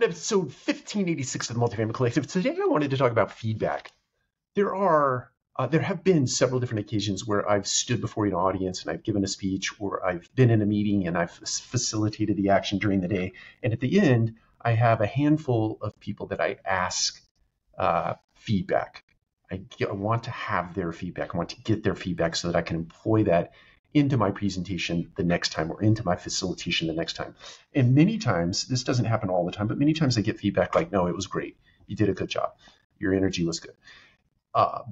Episode 1586 of the Multifamily Collective. Today I wanted to talk about feedback. There are uh, there have been several different occasions where I've stood before an audience and I've given a speech, or I've been in a meeting and I've facilitated the action during the day. And at the end, I have a handful of people that I ask uh, feedback. I, get, I want to have their feedback. I want to get their feedback so that I can employ that into my presentation the next time or into my facilitation the next time. And many times, this doesn't happen all the time, but many times I get feedback like, no, it was great. You did a good job. Your energy was good. Uh,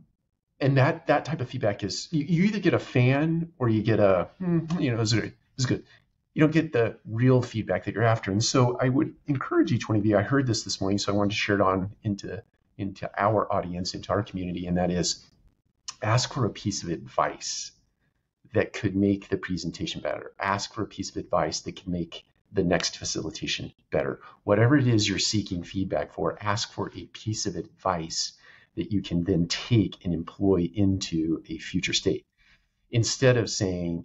and that that type of feedback is you, you, either get a fan or you get a mm, you know it was good you don't get the real feedback that you're after and so i would encourage each one of you i heard this this morning so i wanted to share it on into into our audience into our community and that is ask for a piece of advice that could make the presentation better ask for a piece of advice that can make the next facilitation better whatever it is you're seeking feedback for ask for a piece of advice that you can then take and employ into a future state instead of saying,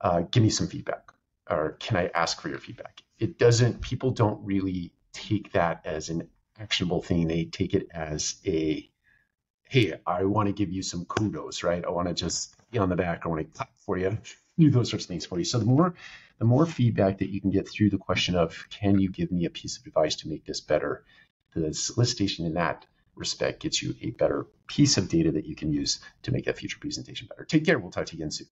uh, give me some feedback or can I ask for your feedback? It doesn't, people don't really take that as an actionable thing. They take it as a, hey, I want to give you some kudos, right? I want to just be on the back. I want to clap for you, do those sorts of things for you. So the more, the more feedback that you can get through the question of, can you give me a piece of advice to make this better? The solicitation in that respect gets you a better piece of data that you can use to make that future presentation better. Take care. We'll talk to you again soon.